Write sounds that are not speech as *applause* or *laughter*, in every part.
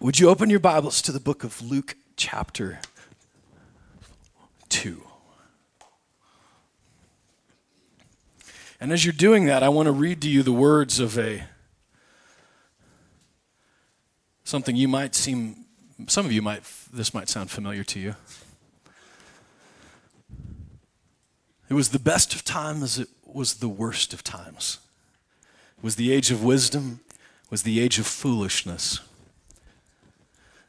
Would you open your Bibles to the book of Luke, chapter 2? And as you're doing that, I want to read to you the words of a something you might seem some of you might this might sound familiar to you. It was the best of times, it was the worst of times. It was the age of wisdom, it was the age of foolishness.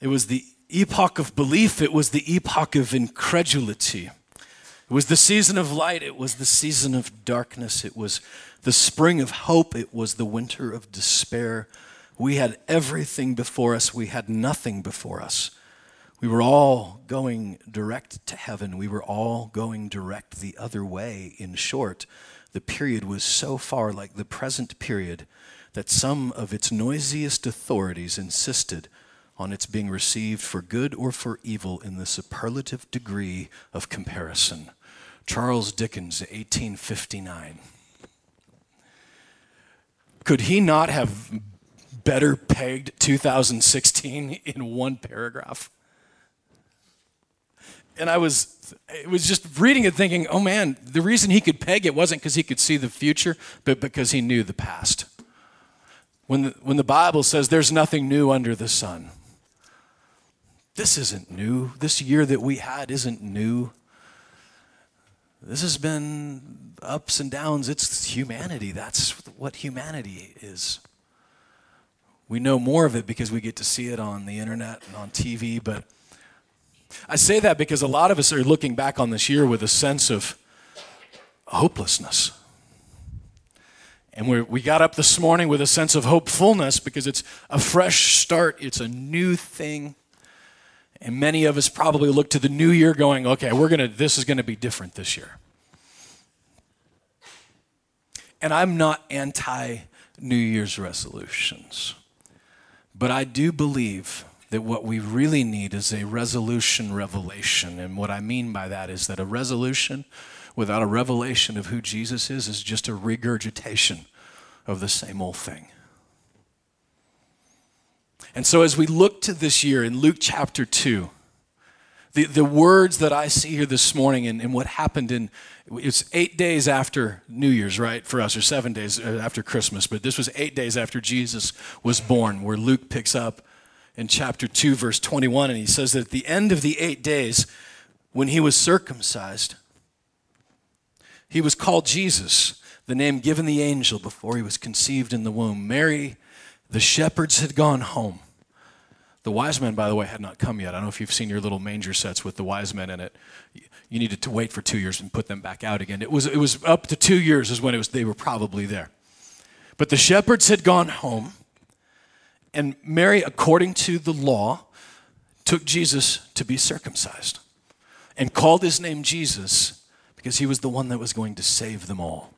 It was the epoch of belief, it was the epoch of incredulity. It was the season of light, it was the season of darkness, it was the spring of hope, it was the winter of despair. We had everything before us, we had nothing before us. We were all going direct to heaven. We were all going direct the other way. In short, the period was so far like the present period that some of its noisiest authorities insisted on its being received for good or for evil in the superlative degree of comparison. Charles Dickens, 1859. Could he not have better pegged 2016 in one paragraph? and I was it was just reading it thinking, oh man, the reason he could peg it wasn't because he could see the future, but because he knew the past. When the, when the Bible says there's nothing new under the sun, this isn't new. This year that we had isn't new. This has been ups and downs. It's humanity. That's what humanity is. We know more of it because we get to see it on the internet and on TV, but I say that because a lot of us are looking back on this year with a sense of hopelessness. And we we got up this morning with a sense of hopefulness because it's a fresh start, it's a new thing. And many of us probably look to the new year going, okay, we're gonna, this is gonna be different this year. And I'm not anti New Year's resolutions, but I do believe that what we really need is a resolution revelation. And what I mean by that is that a resolution without a revelation of who Jesus is is just a regurgitation of the same old thing. And so, as we look to this year in Luke chapter 2, the, the words that I see here this morning and, and what happened in, it's eight days after New Year's, right, for us, or seven days uh, after Christmas, but this was eight days after Jesus was born, where Luke picks up in chapter 2, verse 21, and he says that at the end of the eight days, when he was circumcised, he was called Jesus, the name given the angel before he was conceived in the womb. Mary, the shepherds had gone home. The wise men, by the way, had not come yet. I don't know if you've seen your little manger sets with the wise men in it. You needed to wait for two years and put them back out again. It was, it was up to two years is when it was, they were probably there. But the shepherds had gone home and Mary, according to the law, took Jesus to be circumcised and called his name Jesus because he was the one that was going to save them all.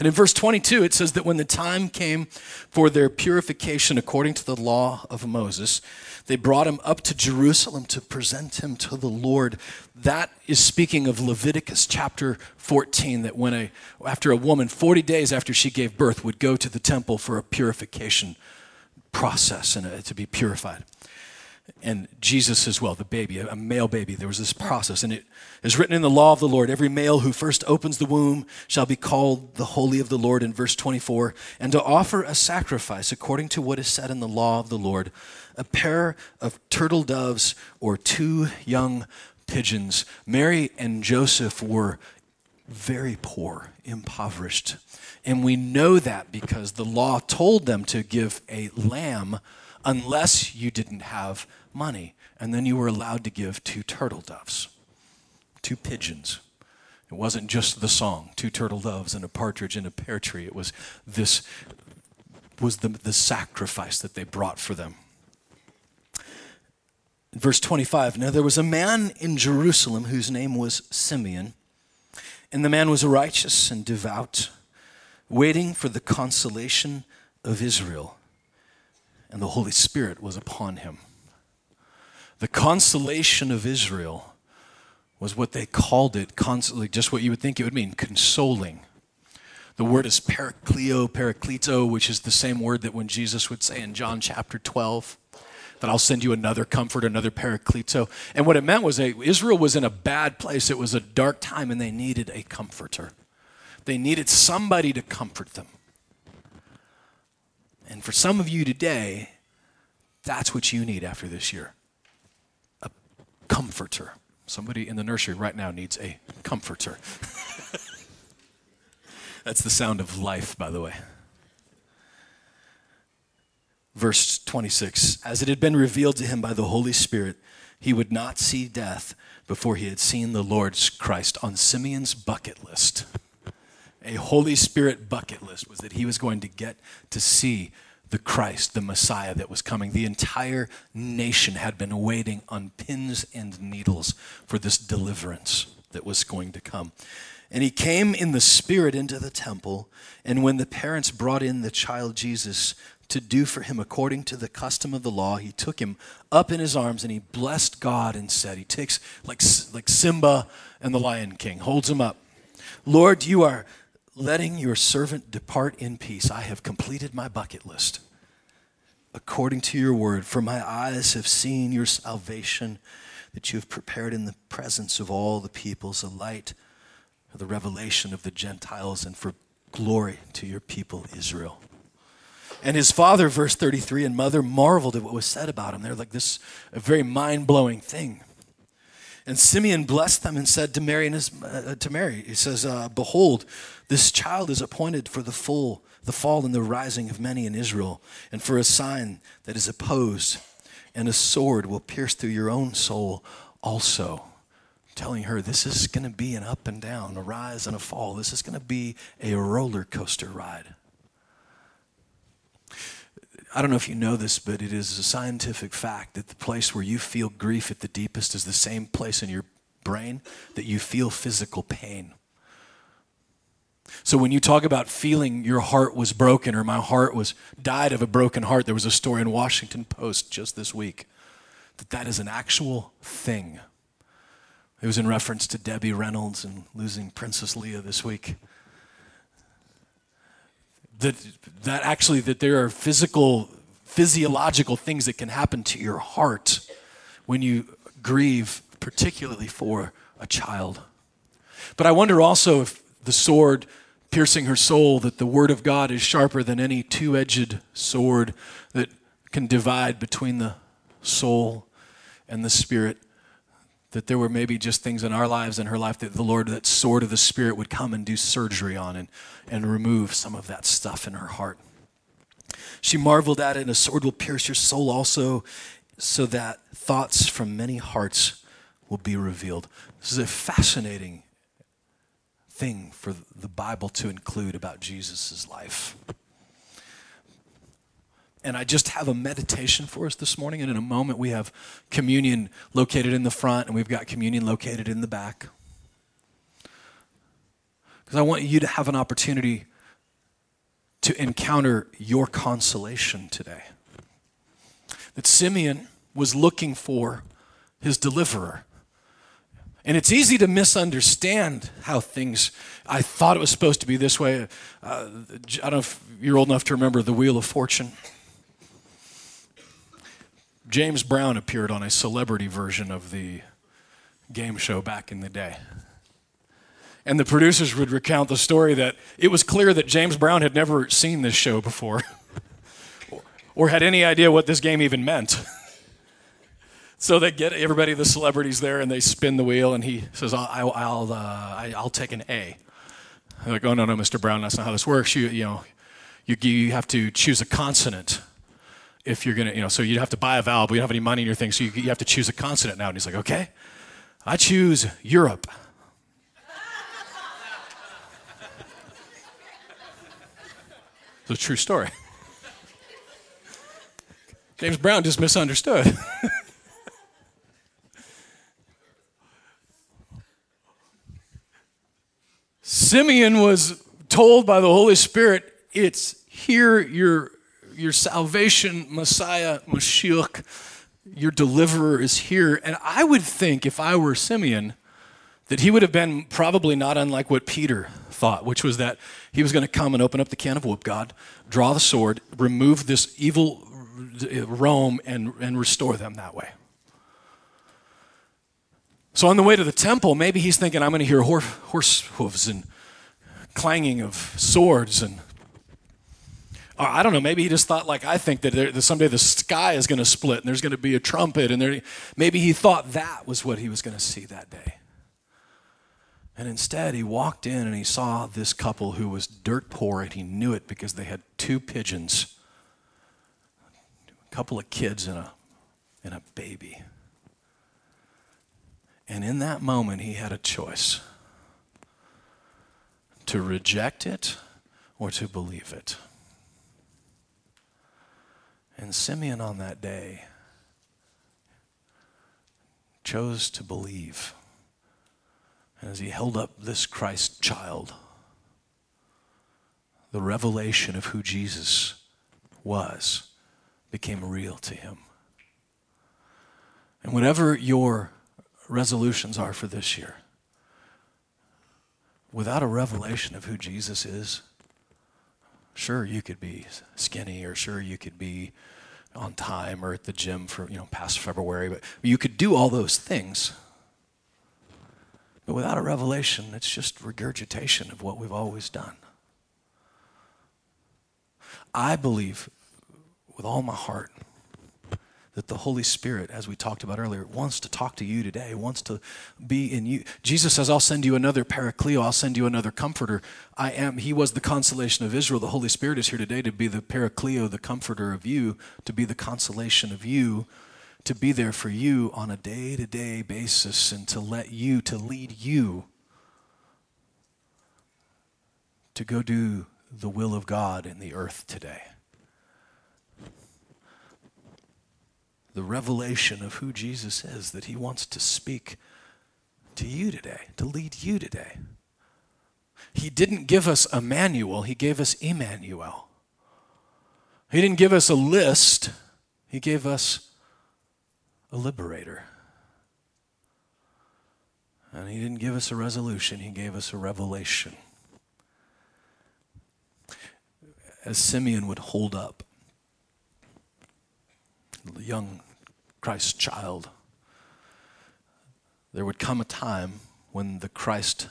And in verse 22, it says that when the time came for their purification according to the law of Moses, they brought him up to Jerusalem to present him to the Lord. That is speaking of Leviticus chapter 14, that when a, after a woman, 40 days after she gave birth, would go to the temple for a purification process and uh, to be purified. And Jesus as well, the baby, a male baby, there was this process. And it is written in the law of the Lord every male who first opens the womb shall be called the holy of the Lord, in verse 24, and to offer a sacrifice according to what is said in the law of the Lord a pair of turtle doves or two young pigeons. Mary and Joseph were very poor, impoverished. And we know that because the law told them to give a lamb unless you didn't have money. And then you were allowed to give two turtle doves, two pigeons. It wasn't just the song, two turtle doves and a partridge in a pear tree. It was this was the, the sacrifice that they brought for them. Verse 25 Now there was a man in Jerusalem whose name was Simeon, and the man was righteous and devout waiting for the consolation of Israel, and the Holy Spirit was upon him. The consolation of Israel was what they called it, constantly, just what you would think it would mean consoling. The word is parakleo, parakleto, which is the same word that when Jesus would say in John chapter 12, that I'll send you another comfort, another paracleto. And what it meant was a, Israel was in a bad place. It was a dark time, and they needed a comforter. They needed somebody to comfort them. And for some of you today, that's what you need after this year comforter. Somebody in the nursery right now needs a comforter. *laughs* That's the sound of life, by the way. Verse 26 As it had been revealed to him by the Holy Spirit, he would not see death before he had seen the Lord's Christ on Simeon's bucket list. A Holy Spirit bucket list was that he was going to get to see the Christ, the Messiah that was coming. The entire nation had been waiting on pins and needles for this deliverance that was going to come. And he came in the Spirit into the temple. And when the parents brought in the child Jesus to do for him according to the custom of the law, he took him up in his arms and he blessed God and said, He takes, like, like Simba and the Lion King, holds him up. Lord, you are letting your servant depart in peace. I have completed my bucket list according to your word. For my eyes have seen your salvation that you have prepared in the presence of all the peoples, a light for the revelation of the Gentiles and for glory to your people Israel. And his father, verse 33, and mother marveled at what was said about him. They're like this a very mind blowing thing. And Simeon blessed them and said to Mary, and his, uh, to Mary, he says, uh, "Behold, this child is appointed for the full, the fall and the rising of many in Israel, and for a sign that is opposed, and a sword will pierce through your own soul also." telling her this is going to be an up and down, a rise and a fall. This is going to be a roller coaster ride. I don't know if you know this, but it is a scientific fact that the place where you feel grief at the deepest is the same place in your brain that you feel physical pain. So when you talk about feeling your heart was broken or my heart was died of a broken heart, there was a story in Washington Post just this week that that is an actual thing. It was in reference to Debbie Reynolds and losing Princess Leia this week. That, that actually that there are physical, physiological things that can happen to your heart when you grieve, particularly for a child. But I wonder also if the sword piercing her soul, that the word of God is sharper than any two edged sword that can divide between the soul and the spirit that there were maybe just things in our lives and her life that the Lord, that sword of the Spirit, would come and do surgery on and, and remove some of that stuff in her heart. She marveled at it, and a sword will pierce your soul also, so that thoughts from many hearts will be revealed. This is a fascinating thing for the Bible to include about Jesus' life. And I just have a meditation for us this morning. And in a moment, we have communion located in the front, and we've got communion located in the back. Because I want you to have an opportunity to encounter your consolation today. That Simeon was looking for his deliverer. And it's easy to misunderstand how things, I thought it was supposed to be this way. Uh, I don't know if you're old enough to remember the Wheel of Fortune. James Brown appeared on a celebrity version of the game show back in the day. And the producers would recount the story that it was clear that James Brown had never seen this show before *laughs* or had any idea what this game even meant. *laughs* so they get everybody, the celebrities there, and they spin the wheel, and he says, I'll, I'll, uh, I'll take an A. They're like, oh, no, no, Mr. Brown, that's not how this works. You, you know, you, you have to choose a consonant if you're gonna, you know, so you'd have to buy a vowel, but you don't have any money in your thing, so you, you have to choose a consonant now. And he's like, okay, I choose Europe. *laughs* it's a true story. *laughs* James Brown just misunderstood. *laughs* Simeon was told by the Holy Spirit, it's here you're your salvation, Messiah, Mashiach, your deliverer is here. And I would think, if I were Simeon, that he would have been probably not unlike what Peter thought, which was that he was going to come and open up the can of whoop God, draw the sword, remove this evil Rome and, and restore them that way. So on the way to the temple, maybe he's thinking, I'm going to hear horse, horse hooves and clanging of swords and I don't know, maybe he just thought like I think that, there, that someday the sky is going to split and there's going to be a trumpet and there, maybe he thought that was what he was going to see that day. And instead, he walked in and he saw this couple who was dirt poor, and he knew it because they had two pigeons, a couple of kids, and a, and a baby. And in that moment, he had a choice to reject it or to believe it. And Simeon on that day chose to believe. And as he held up this Christ child, the revelation of who Jesus was became real to him. And whatever your resolutions are for this year, without a revelation of who Jesus is, sure you could be skinny or sure you could be on time or at the gym for you know past february but you could do all those things. But without a revelation it's just regurgitation of what we've always done. I believe with all my heart that the Holy Spirit, as we talked about earlier, wants to talk to you today, wants to be in you. Jesus says, I'll send you another Paraclete, I'll send you another comforter. I am, He was the consolation of Israel. The Holy Spirit is here today to be the Paraclete, the comforter of you, to be the consolation of you, to be there for you on a day to day basis, and to let you, to lead you to go do the will of God in the earth today. The revelation of who Jesus is that he wants to speak to you today, to lead you today. He didn't give us a manual, he gave us Emmanuel. He didn't give us a list, he gave us a liberator. And he didn't give us a resolution, he gave us a revelation. As Simeon would hold up young Christ child, there would come a time when the Christ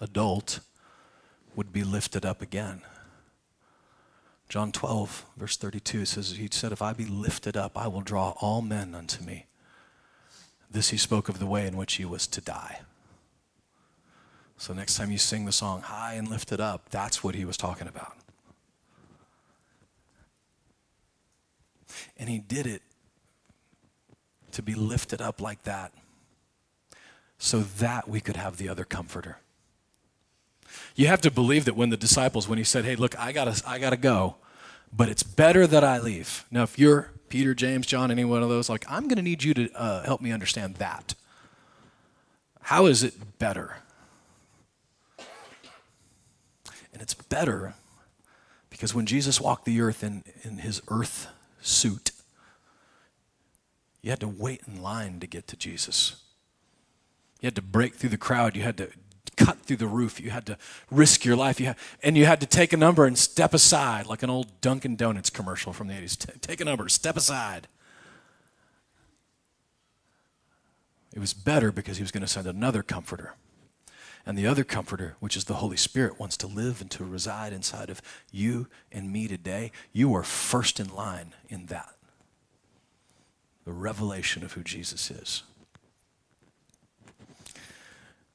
adult would be lifted up again. John 12, verse 32 says, He said, If I be lifted up, I will draw all men unto me. This he spoke of the way in which he was to die. So next time you sing the song, High and Lifted Up, that's what he was talking about. And he did it to be lifted up like that so that we could have the other comforter. You have to believe that when the disciples, when he said, Hey, look, I gotta, I gotta go, but it's better that I leave. Now, if you're Peter, James, John, any one of those, like, I'm gonna need you to uh, help me understand that. How is it better? And it's better because when Jesus walked the earth in, in his earth suit, you had to wait in line to get to Jesus. You had to break through the crowd. You had to cut through the roof. You had to risk your life. You had, and you had to take a number and step aside, like an old Dunkin' Donuts commercial from the 80s. Take a number, step aside. It was better because he was going to send another comforter. And the other comforter, which is the Holy Spirit, wants to live and to reside inside of you and me today. You are first in line in that the revelation of who Jesus is.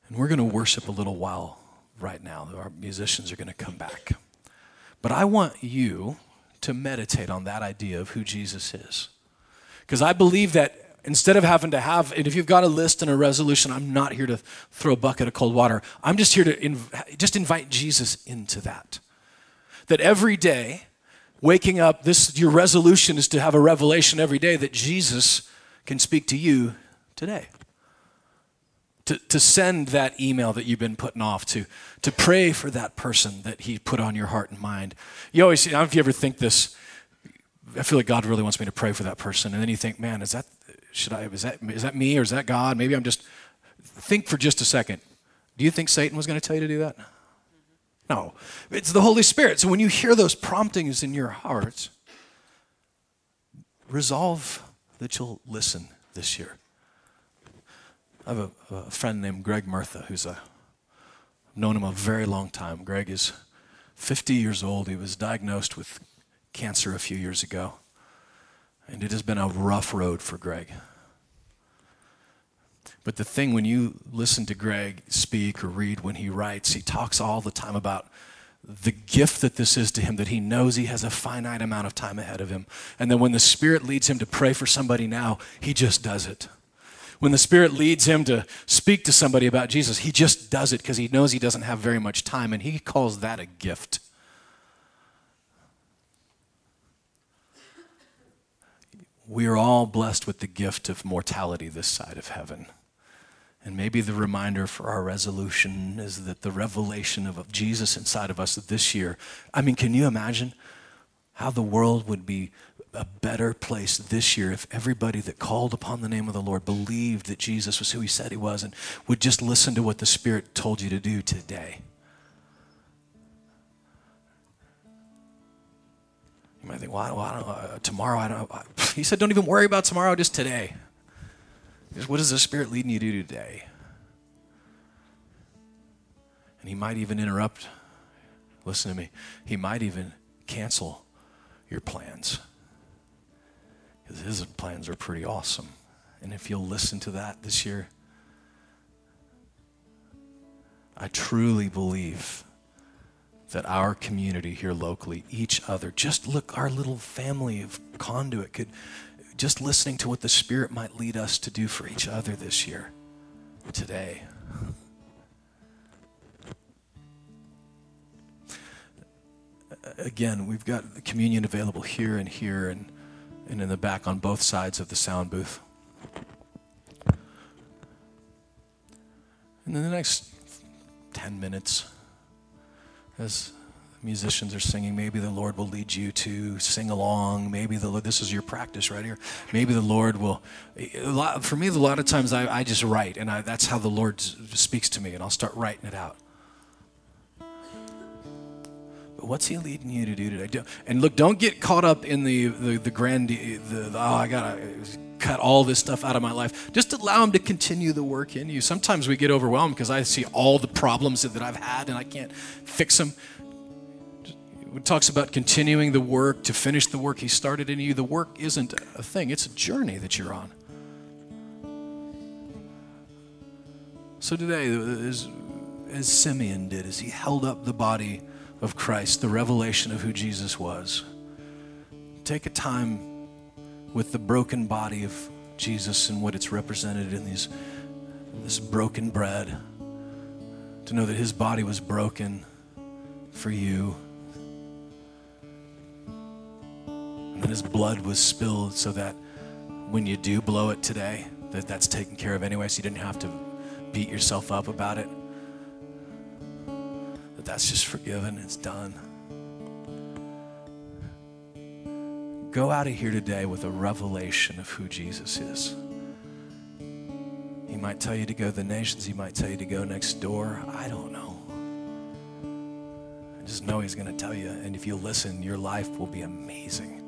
And we're going to worship a little while right now. Our musicians are going to come back. But I want you to meditate on that idea of who Jesus is. Because I believe that instead of having to have, and if you've got a list and a resolution, I'm not here to throw a bucket of cold water. I'm just here to inv- just invite Jesus into that. That every day, waking up, this your resolution is to have a revelation every day that Jesus can speak to you today. To, to send that email that you've been putting off to, to pray for that person that he put on your heart and mind. You always, I don't know if you ever think this, I feel like God really wants me to pray for that person. And then you think, man, is that, should I, is that, is that me or is that God? Maybe I'm just, think for just a second. Do you think Satan was going to tell you to do that? No, it's the Holy Spirit. So when you hear those promptings in your heart, resolve that you'll listen this year. I have a, a friend named Greg Murtha who's a, I've known him a very long time. Greg is 50 years old. He was diagnosed with cancer a few years ago. And it has been a rough road for Greg. But the thing when you listen to Greg speak or read when he writes, he talks all the time about the gift that this is to him, that he knows he has a finite amount of time ahead of him. And then when the Spirit leads him to pray for somebody now, he just does it. When the Spirit leads him to speak to somebody about Jesus, he just does it because he knows he doesn't have very much time, and he calls that a gift. We are all blessed with the gift of mortality this side of heaven. And maybe the reminder for our resolution is that the revelation of, Jesus inside of us this year. I mean, can you imagine how the world would be a better place this year if everybody that called upon the name of the Lord believed that Jesus was who he said he was and would just listen to what the Spirit told you to do today? You might think, well, I don't, I don't uh, tomorrow, I don't. *laughs* He said, don't even worry about tomorrow, just today. What is the Spirit leading you to do today? And He might even interrupt. Listen to me. He might even cancel your plans. Because His plans are pretty awesome. And if you'll listen to that this year, I truly believe that our community here locally, each other, just look, our little family of conduit could just listening to what the Spirit might lead us to do for each other this year, today. Again, we've got communion available here and here and, and in the back on both sides of the sound booth. And in the next 10 minutes, as musicians are singing, maybe the Lord will lead you to sing along. Maybe the Lord, this is your practice right here. Maybe the Lord will. Lot, for me, a lot of times I, I just write, and I, that's how the Lord speaks to me, and I'll start writing it out. What's He leading you to do today? And look, don't get caught up in the the, the grand the, the oh I gotta cut all this stuff out of my life. Just allow Him to continue the work in you. Sometimes we get overwhelmed because I see all the problems that I've had and I can't fix them it talks about continuing the work to finish the work he started in you. The work isn't a thing, it's a journey that you're on. So today, uh, as, as Simeon did, as he held up the body of Christ, the revelation of who Jesus was, take a time with the broken body of Jesus and what it's represented in these, this broken bread, to know that his body was broken for you and that his blood was spilled so that when you do blow it today, that that's taken care of anyway, so you didn't have to beat yourself up about it. That that's just forgiven, it's done. Go out of here today with a revelation of who Jesus is. He might tell you to go to the nations, he might tell you to go next door. I don't know. I just know he's going to tell you, and if you listen, your life will be amazing.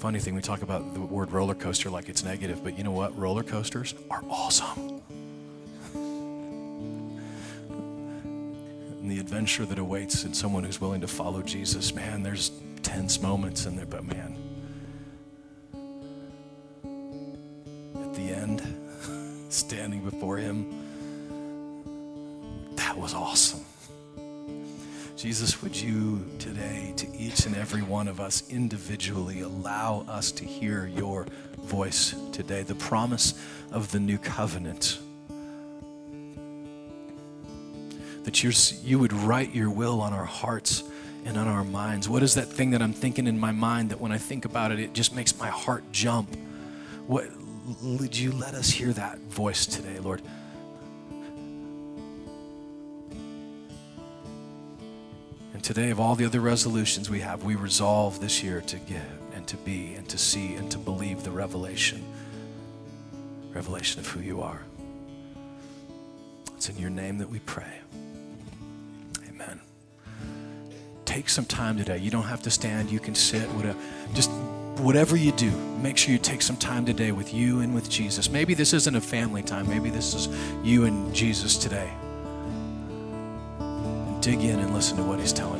Funny thing, we talk about the word roller coaster like it's negative, but you know what? Roller coasters are awesome. The adventure that awaits in someone who's willing to follow Jesus, man, there's tense moments in there, but man, at the end, *laughs* standing before Him, that was awesome. Jesus, would you today, to each and every one of us individually, allow us to hear your voice today, the promise of the new covenant. That you would write your will on our hearts and on our minds. What is that thing that I'm thinking in my mind that when I think about it, it just makes my heart jump? What, would you let us hear that voice today, Lord? And today, of all the other resolutions we have, we resolve this year to give and to be and to see and to believe the revelation revelation of who you are. It's in your name that we pray. Take some time today. You don't have to stand, you can sit, whatever. Just whatever you do, make sure you take some time today with you and with Jesus. Maybe this isn't a family time, maybe this is you and Jesus today. Dig in and listen to what he's telling you.